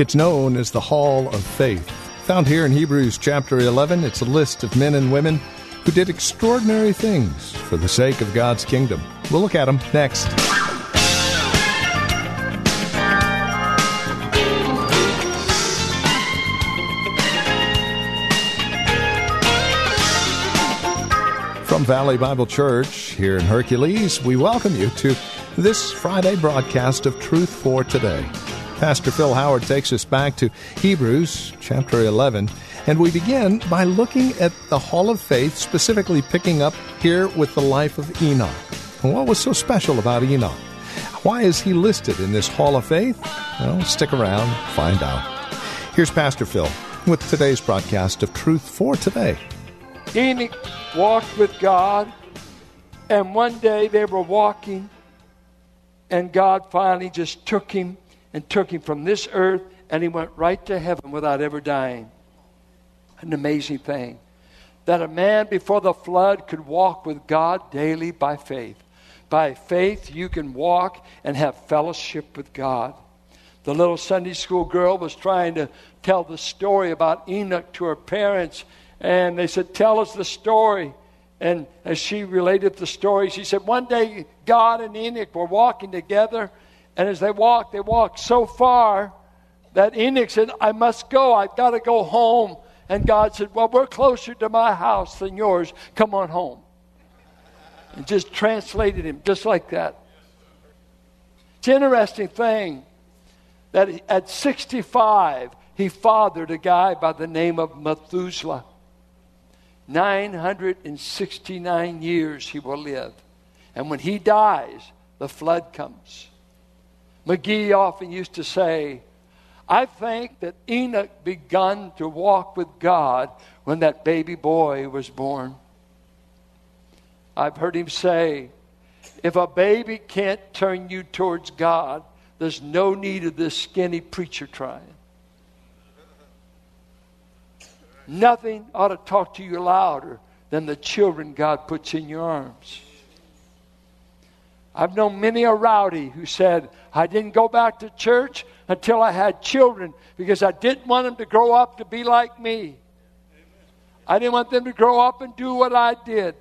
It's known as the Hall of Faith. Found here in Hebrews chapter 11, it's a list of men and women who did extraordinary things for the sake of God's kingdom. We'll look at them next. From Valley Bible Church here in Hercules, we welcome you to this Friday broadcast of Truth for Today. Pastor Phil Howard takes us back to Hebrews chapter 11, and we begin by looking at the Hall of Faith, specifically picking up here with the life of Enoch. And what was so special about Enoch? Why is he listed in this Hall of Faith? Well, stick around, find out. Here's Pastor Phil with today's broadcast of Truth for Today. Enoch walked with God, and one day they were walking, and God finally just took him and took him from this earth, and he went right to heaven without ever dying. An amazing thing. That a man before the flood could walk with God daily by faith. By faith, you can walk and have fellowship with God. The little Sunday school girl was trying to tell the story about Enoch to her parents, and they said, Tell us the story. And as she related the story, she said, One day God and Enoch were walking together, and as they walked, they walked so far that Enoch said, I must go. I've got to go home. And God said, Well, we're closer to my house than yours. Come on home. And just translated him just like that. It's an interesting thing that at 65, he fathered a guy by the name of Methuselah. 969 years he will live. And when he dies, the flood comes. McGee often used to say, I think that Enoch begun to walk with God when that baby boy was born. I've heard him say, if a baby can't turn you towards God, there's no need of this skinny preacher trying. Nothing ought to talk to you louder than the children God puts in your arms. I've known many a rowdy who said, I didn't go back to church until I had children because I didn't want them to grow up to be like me. I didn't want them to grow up and do what I did.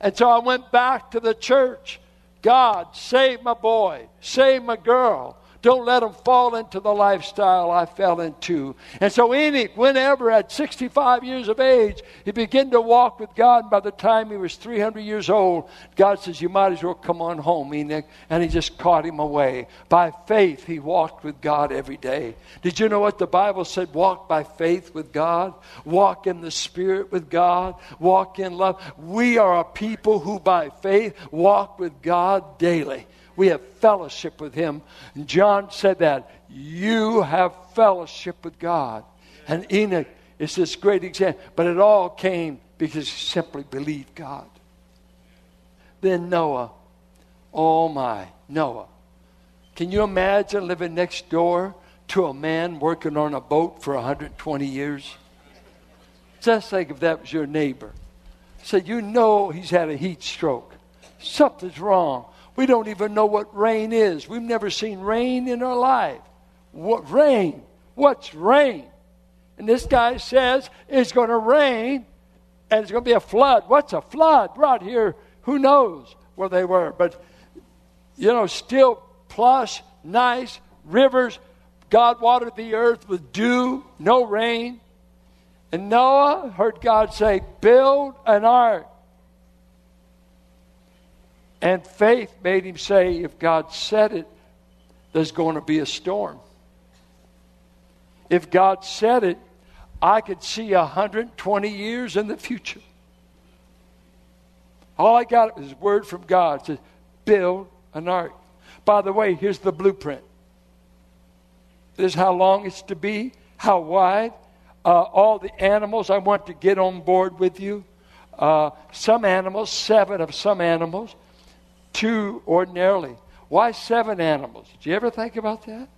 And so I went back to the church. God, save my boy, save my girl. Don't let them fall into the lifestyle I fell into. And so Enoch, whenever at 65 years of age, he began to walk with God. By the time he was 300 years old, God says, You might as well come on home, Enoch. And he just caught him away. By faith, he walked with God every day. Did you know what the Bible said? Walk by faith with God, walk in the Spirit with God, walk in love. We are a people who, by faith, walk with God daily. We have fellowship with Him. And John said that. You have fellowship with God. And Enoch is this great example. But it all came because he simply believed God. Then Noah. Oh my, Noah. Can you imagine living next door to a man working on a boat for 120 years? Just think if that was your neighbor. So you know he's had a heat stroke. Something's wrong. We don't even know what rain is. We've never seen rain in our life. What rain? What's rain? And this guy says it's going to rain and it's going to be a flood. What's a flood? Right here, who knows where they were. But, you know, still plush, nice, rivers. God watered the earth with dew, no rain. And Noah heard God say, Build an ark. And faith made him say, if God said it, there's going to be a storm. If God said it, I could see 120 years in the future. All I got was word from God. Says, build an ark. By the way, here's the blueprint. This is how long it's to be, how wide. Uh, all the animals, I want to get on board with you. Uh, some animals, seven of some animals, two ordinarily. Why seven animals? Did you ever think about that?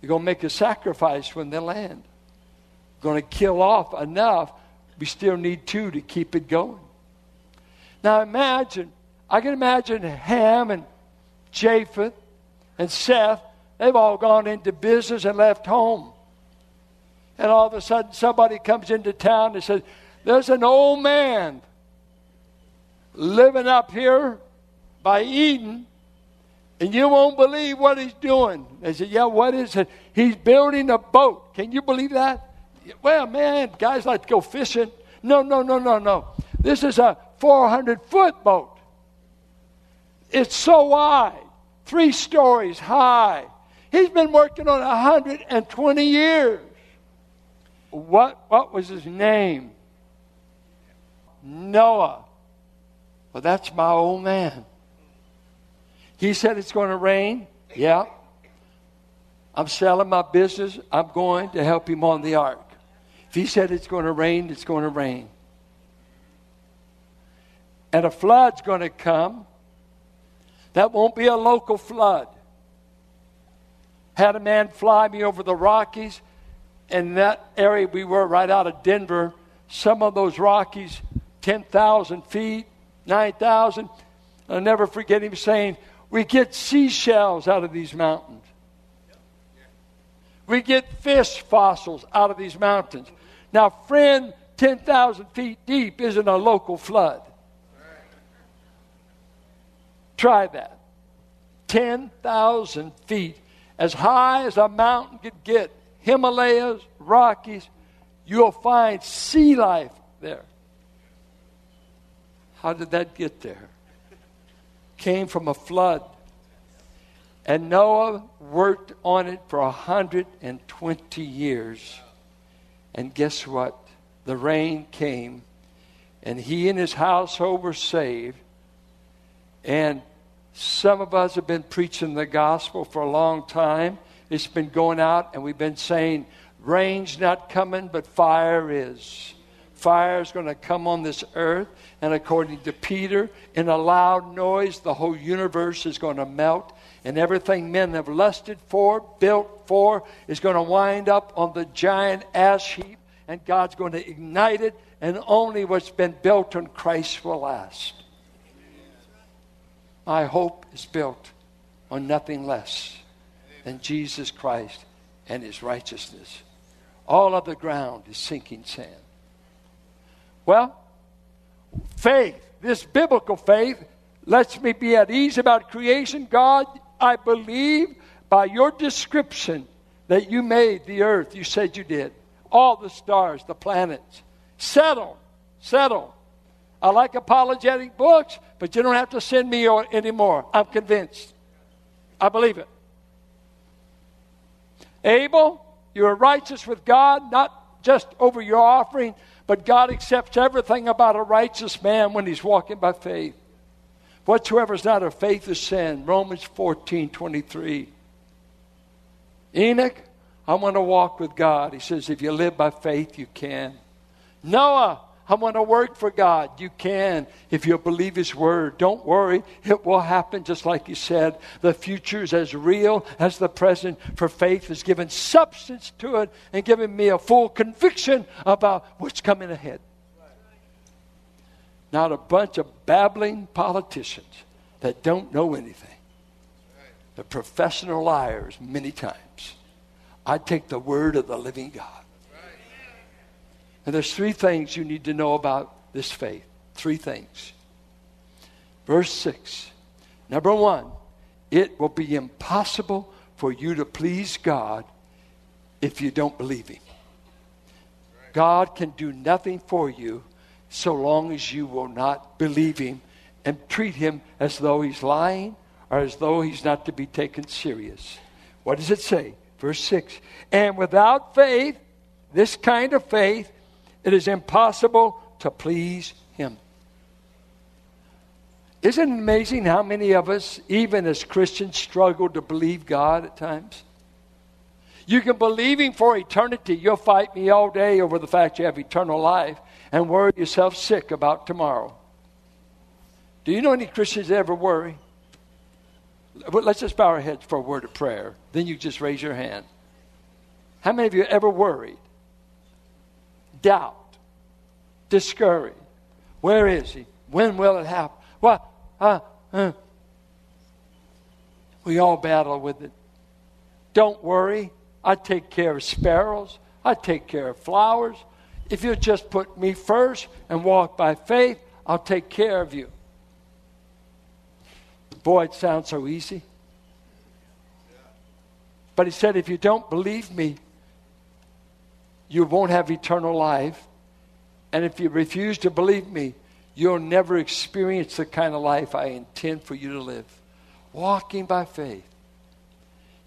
You're going to make a sacrifice when they land. Going to kill off enough. We still need two to keep it going. Now imagine, I can imagine Ham and Japheth and Seth, they've all gone into business and left home. And all of a sudden somebody comes into town and says, There's an old man living up here by Eden, and you won't believe what he's doing. They said, Yeah, what is it? He's building a boat. Can you believe that? Well, man, guys like to go fishing. No, no, no, no, no. This is a 400 foot boat. It's so wide, three stories high. He's been working on 120 years. What, what was his name? Noah. Well, that's my old man. He said it's going to rain. Yeah. I'm selling my business. I'm going to help him on the ark. If he said it's going to rain, it's going to rain and a flood's going to come. That won't be a local flood. Had a man fly me over the Rockies, and that area we were right out of Denver. Some of those Rockies, 10,000 feet, 9,000. I'll never forget him saying, We get seashells out of these mountains. We get fish fossils out of these mountains. Now, friend, 10,000 feet deep isn't a local flood. Try that. 10,000 feet, as high as a mountain could get, Himalayas, Rockies, you'll find sea life there. How did that get there? Came from a flood. And Noah worked on it for 120 years. And guess what? The rain came, and he and his household were saved. And some of us have been preaching the gospel for a long time. It's been going out, and we've been saying, rain's not coming, but fire is. Fire is going to come on this earth, and according to Peter, in a loud noise, the whole universe is going to melt, and everything men have lusted for, built for, is going to wind up on the giant ash heap, and God's going to ignite it, and only what's been built on Christ will last. My hope is built on nothing less than Jesus Christ and his righteousness. All other ground is sinking sand. Well, faith, this biblical faith, lets me be at ease about creation. God, I believe by your description that you made the earth. You said you did. All the stars, the planets. Settle, settle. I like apologetic books, but you don't have to send me anymore. I'm convinced. I believe it. Abel, you are righteous with God, not just over your offering, but God accepts everything about a righteous man when he's walking by faith. Whatsoever is not of faith is sin. Romans 14 23. Enoch, I want to walk with God. He says, if you live by faith, you can. Noah, I want to work for God. You can if you believe His word. Don't worry, it will happen just like He said. The future is as real as the present, for faith has given substance to it and given me a full conviction about what's coming ahead. Not a bunch of babbling politicians that don't know anything. The professional liars, many times. I take the word of the living God. And there's three things you need to know about this faith. Three things. Verse 6. Number one, it will be impossible for you to please God if you don't believe Him. God can do nothing for you so long as you will not believe Him and treat Him as though He's lying or as though He's not to be taken serious. What does it say? Verse 6 And without faith, this kind of faith, it is impossible to please Him. Isn't it amazing how many of us, even as Christians, struggle to believe God at times? You can believe Him for eternity. You'll fight me all day over the fact you have eternal life and worry yourself sick about tomorrow. Do you know any Christians that ever worry? Let's just bow our heads for a word of prayer. Then you just raise your hand. How many of you ever worried? Doubt? Discouraged? Where is he? When will it happen? What? Uh, uh. We all battle with it. Don't worry. I take care of sparrows. I take care of flowers. If you'll just put me first and walk by faith, I'll take care of you. Boy, it sounds so easy. But he said, if you don't believe me, you won't have eternal life. And if you refuse to believe me, you'll never experience the kind of life I intend for you to live. Walking by faith.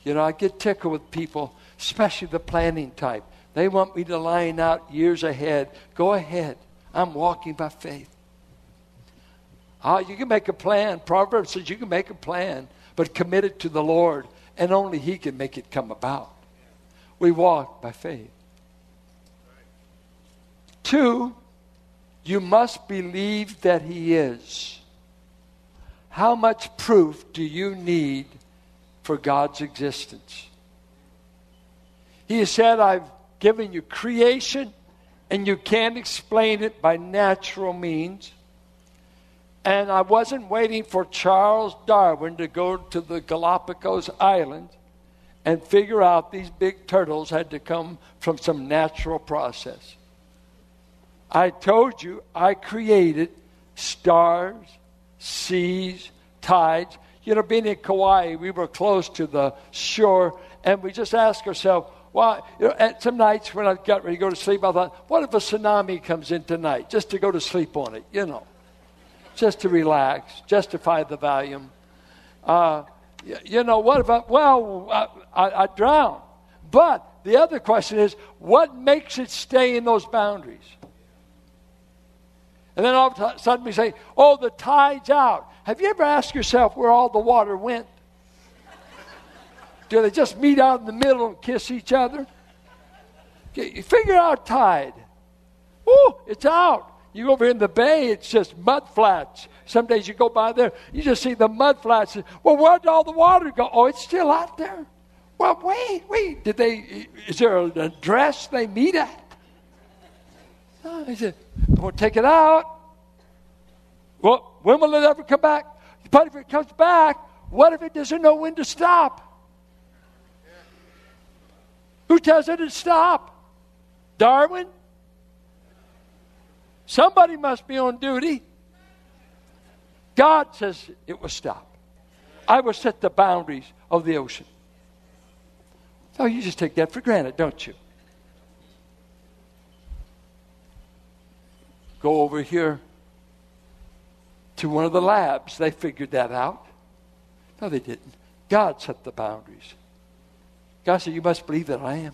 You know, I get tickled with people, especially the planning type. They want me to line out years ahead. Go ahead. I'm walking by faith. Ah, you can make a plan. Proverbs says you can make a plan, but commit it to the Lord, and only He can make it come about. We walk by faith. Two, you must believe that He is. How much proof do you need for God's existence? He has said, I've given you creation, and you can't explain it by natural means. And I wasn't waiting for Charles Darwin to go to the Galapagos Islands and figure out these big turtles had to come from some natural process. I told you I created stars, seas, tides. You know, being in Kauai, we were close to the shore, and we just asked ourselves, well, you know, at some nights when I got ready to go to sleep, I thought, what if a tsunami comes in tonight? Just to go to sleep on it, you know just to relax, justify the volume. Uh, you know, what about, well, I, I, I drown. But the other question is, what makes it stay in those boundaries? And then all of a sudden we say, oh, the tide's out. Have you ever asked yourself where all the water went? Do they just meet out in the middle and kiss each other? You figure out tide. Oh, it's out. You go over in the bay, it's just mud flats. Some days you go by there, you just see the mud flats. Well, where did all the water go? Oh, it's still out there. Well, wait, wait. Did they? Is there an address they meet at? He said, "We'll take it out." Well, when will it ever come back? But if it comes back, what if it doesn't know when to stop? Who tells it to stop? Darwin? Somebody must be on duty. God says it will stop. I will set the boundaries of the ocean. Oh, you just take that for granted, don't you? Go over here to one of the labs. They figured that out. No, they didn't. God set the boundaries. God said, You must believe that I am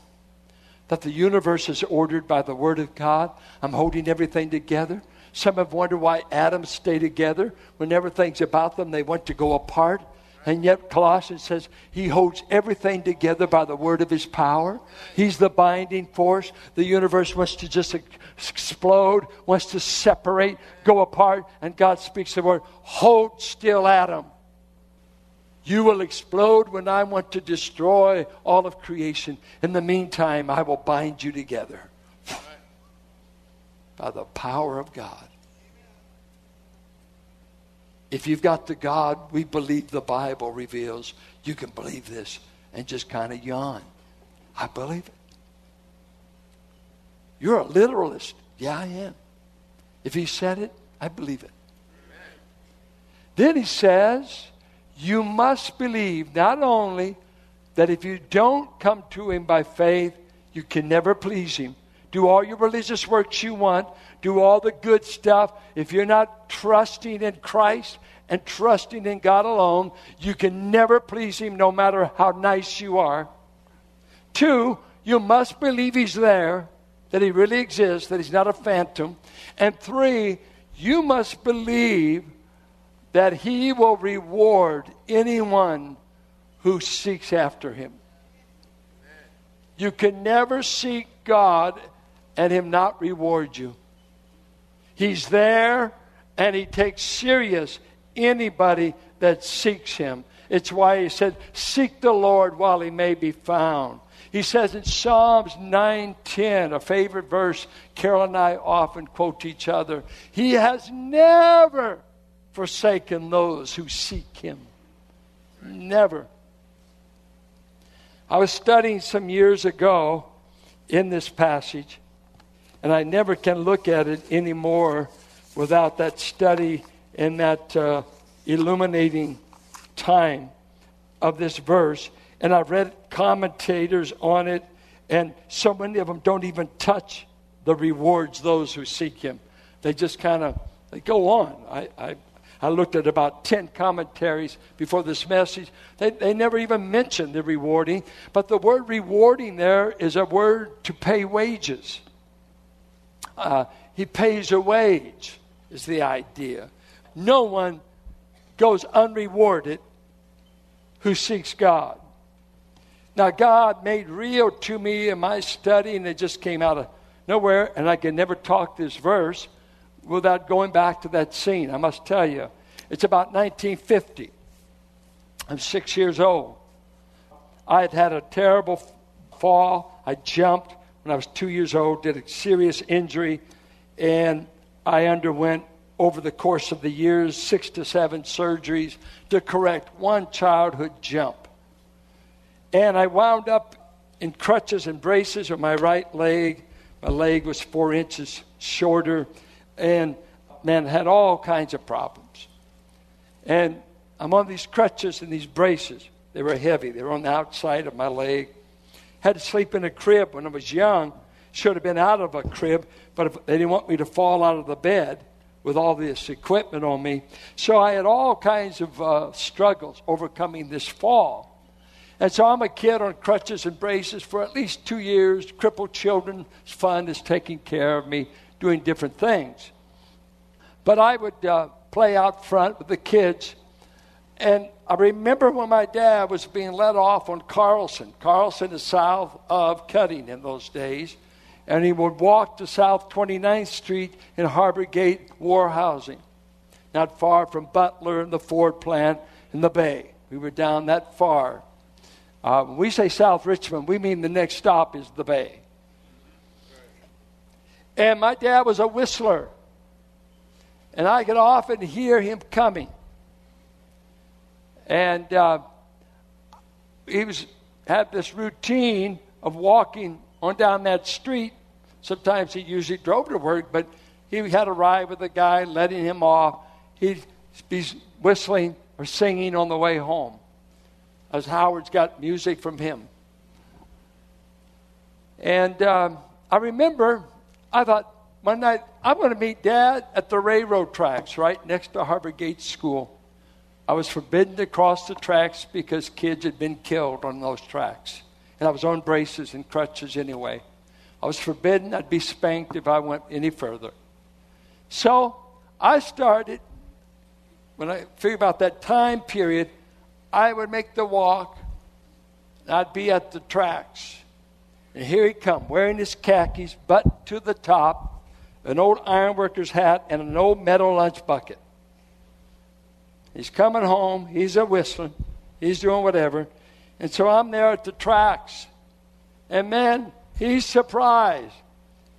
that the universe is ordered by the Word of God. I'm holding everything together. Some have wondered why atoms stay together when everything's about them, they want to go apart. And yet, Colossians says he holds everything together by the word of his power. He's the binding force. The universe wants to just explode, wants to separate, go apart, and God speaks the word hold still, atom. You will explode when I want to destroy all of creation. In the meantime, I will bind you together by the power of God. If you've got the God we believe the Bible reveals, you can believe this and just kind of yawn. I believe it. You're a literalist. Yeah, I am. If he said it, I believe it. Then he says, you must believe not only that if you don't come to Him by faith, you can never please Him. Do all your religious works you want, do all the good stuff. If you're not trusting in Christ and trusting in God alone, you can never please Him no matter how nice you are. Two, you must believe He's there, that He really exists, that He's not a phantom. And three, you must believe that he will reward anyone who seeks after him. You can never seek God and Him not reward you. He's there and He takes serious anybody that seeks Him. It's why He said, Seek the Lord while He may be found. He says in Psalms 9:10, a favorite verse Carol and I often quote each other, He has never forsaken those who seek Him. Never. I was studying some years ago in this passage, and I never can look at it anymore without that study and that uh, illuminating time of this verse. And I've read commentators on it, and so many of them don't even touch the rewards those who seek Him. They just kind of they go on. I, I I looked at about 10 commentaries before this message. They, they never even mentioned the rewarding, but the word rewarding there is a word to pay wages. Uh, he pays a wage, is the idea. No one goes unrewarded who seeks God. Now, God made real to me in my study, and it just came out of nowhere, and I can never talk this verse without going back to that scene. I must tell you, it's about 1950. I'm six years old. I had had a terrible fall. I jumped when I was two years old, did a serious injury, and I underwent over the course of the years six to seven surgeries to correct one childhood jump. And I wound up in crutches and braces on my right leg. My leg was four inches shorter, and man, had all kinds of problems. And I'm on these crutches and these braces. They were heavy, they were on the outside of my leg. Had to sleep in a crib when I was young. Should have been out of a crib, but they didn't want me to fall out of the bed with all this equipment on me. So I had all kinds of uh, struggles overcoming this fall. And so I'm a kid on crutches and braces for at least two years. Crippled Children's Fund is taking care of me, doing different things. But I would uh, play out front with the kids. And I remember when my dad was being let off on Carlson. Carlson is south of Cutting in those days. And he would walk to South 29th Street in Harbor Gate War Housing, not far from Butler and the Ford plant in the Bay. We were down that far. Uh, when we say South Richmond, we mean the next stop is the Bay. And my dad was a whistler. And I could often hear him coming. And uh, he was had this routine of walking on down that street. Sometimes he usually drove to work, but he had a ride with a guy, letting him off. He'd be whistling or singing on the way home, as Howard's got music from him. And um, I remember, I thought, one night, I'm going to meet Dad at the railroad tracks right next to Harbor Gate School. I was forbidden to cross the tracks because kids had been killed on those tracks. And I was on braces and crutches anyway. I was forbidden. I'd be spanked if I went any further. So I started, when I figured about that time period, I would make the walk. I'd be at the tracks. And here he come, wearing his khakis, buttoned to the top, an old ironworker's hat, and an old metal lunch bucket. He's coming home. He's a whistling. He's doing whatever. And so I'm there at the tracks. And man, he's surprised.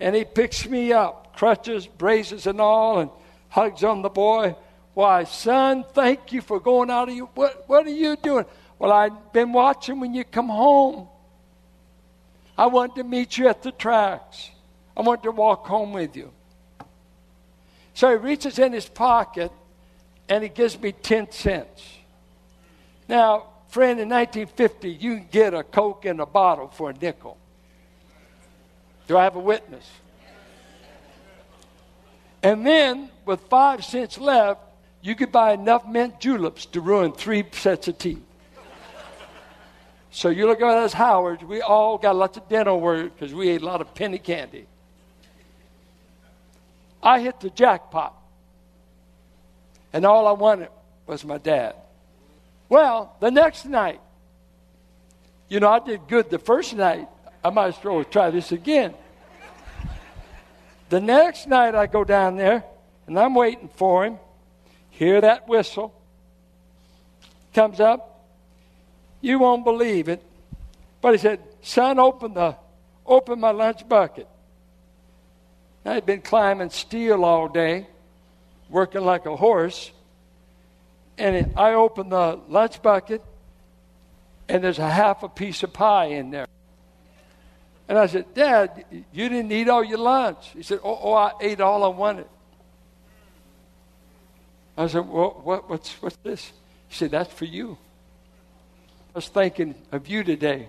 And he picks me up, crutches, braces, and all, and hugs on the boy. Why, son, thank you for going out of you. What, what are you doing? Well, I've been watching when you come home. I want to meet you at the tracks. I want to walk home with you. So he reaches in his pocket and he gives me 10 cents. Now, friend, in 1950, you can get a Coke in a bottle for a nickel. Do I have a witness? And then, with five cents left, you could buy enough mint juleps to ruin three sets of teeth. So you look at us Howards, we all got lots of dental work because we ate a lot of penny candy. I hit the jackpot. And all I wanted was my dad. Well, the next night, you know, I did good the first night. I might as well try this again. The next night I go down there and I'm waiting for him. Hear that whistle. Comes up. You won't believe it. But he said, Son, open the open my lunch bucket. I'd been climbing steel all day, working like a horse. And I opened the lunch bucket, and there's a half a piece of pie in there. And I said, Dad, you didn't eat all your lunch. He said, Oh, oh I ate all I wanted. I said, well, what, what's, what's this? He said, That's for you. I was thinking of you today.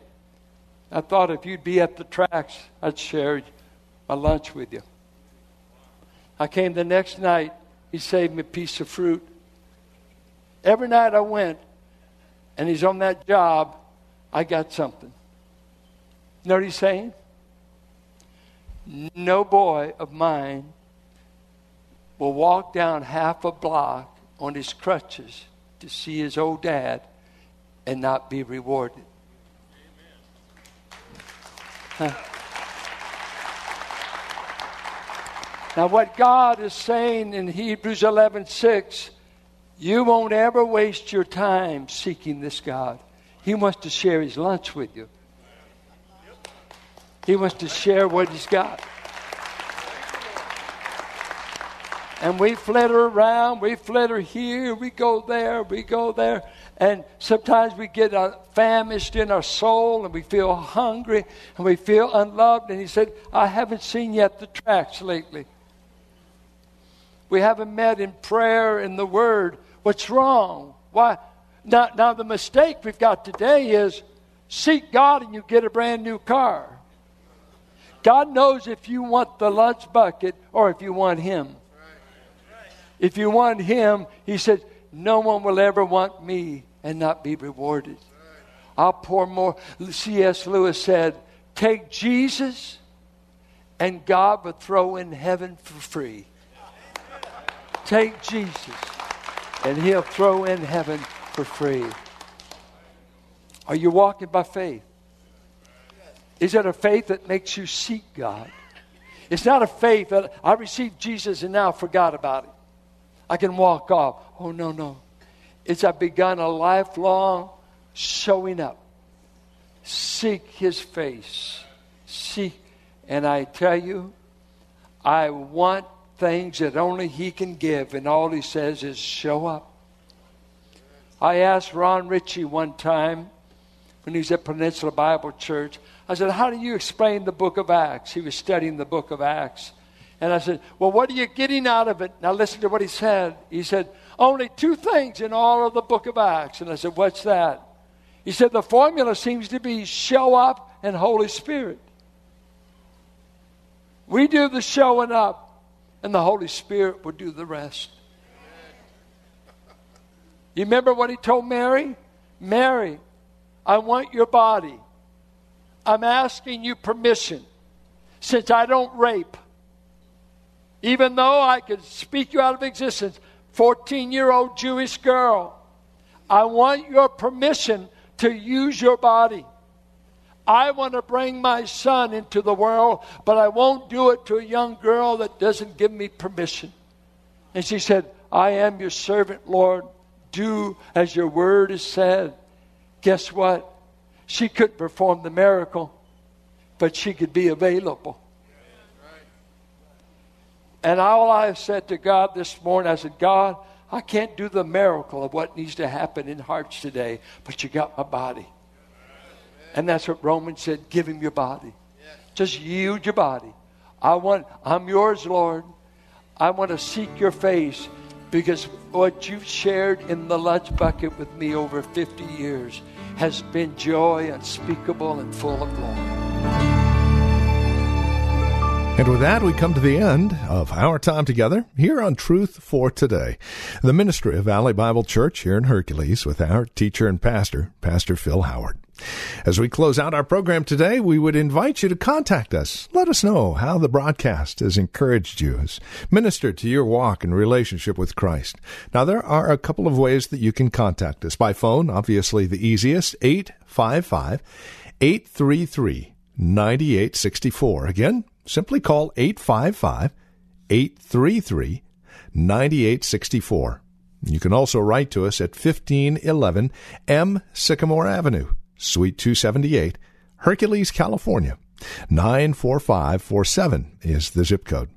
I thought if you'd be at the tracks, I'd share my lunch with you. I came the next night. He saved me a piece of fruit. Every night I went, and he's on that job, I got something. You know what he's saying? No boy of mine will walk down half a block on his crutches to see his old dad and not be rewarded. Huh. Now, what God is saying in Hebrews 11 6 you won't ever waste your time seeking this God. He wants to share his lunch with you. He wants to share what he's got. And we flitter around, we flitter here, we go there, we go there. And sometimes we get famished in our soul and we feel hungry and we feel unloved. And he said, I haven't seen yet the tracks lately. We haven't met in prayer in the Word. What's wrong? Why? Now, now, the mistake we've got today is seek God and you get a brand new car. God knows if you want the lunch bucket or if you want Him. If you want Him, He said, no one will ever want me and not be rewarded. I'll pour more. C.S. Lewis said, Take Jesus, and God will throw in heaven for free. Take Jesus and he'll throw in heaven for free. Are you walking by faith? Is it a faith that makes you seek God? It's not a faith that I received Jesus and now forgot about it. I can walk off. Oh, no, no. It's I've begun a lifelong showing up. Seek his face. Seek. And I tell you, I want things that only He can give, and all He says is, show up. I asked Ron Ritchie one time when he was at Peninsula Bible Church, I said, How do you explain the book of Acts? He was studying the book of Acts. And I said, Well, what are you getting out of it? Now listen to what he said. He said, Only two things in all of the book of Acts. And I said, What's that? He said, The formula seems to be show up and Holy Spirit. We do the showing up and the Holy Spirit will do the rest. You remember what he told Mary? Mary, I want your body. I'm asking you permission since I don't rape. Even though I could speak you out of existence, 14 year old Jewish girl, I want your permission to use your body. I want to bring my son into the world, but I won't do it to a young girl that doesn't give me permission. And she said, I am your servant, Lord. Do as your word is said. Guess what? She couldn't perform the miracle, but she could be available. And all I have said to God this morning, I said, God, I can't do the miracle of what needs to happen in hearts today, but you got my body. And that's what Romans said give him your body. Just yield your body. I want, I'm yours, Lord. I want to seek your face because what you've shared in the lunch bucket with me over 50 years has been joy unspeakable and full of glory. And with that, we come to the end of our time together here on Truth for Today, the ministry of Valley Bible Church here in Hercules with our teacher and pastor, Pastor Phil Howard. As we close out our program today, we would invite you to contact us. Let us know how the broadcast has encouraged you, has ministered to your walk and relationship with Christ. Now, there are a couple of ways that you can contact us. By phone, obviously the easiest, 855 833 9864. Again, simply call 855 833 9864. You can also write to us at 1511 M Sycamore Avenue, Suite 278, Hercules, California. 94547 is the zip code.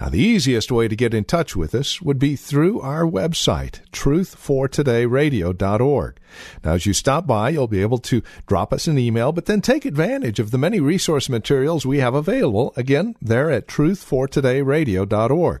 Now, the easiest way to get in touch with us would be through our website, truthfortodayradio.org. Now, as you stop by, you'll be able to drop us an email, but then take advantage of the many resource materials we have available, again, there at truthfortodayradio.org.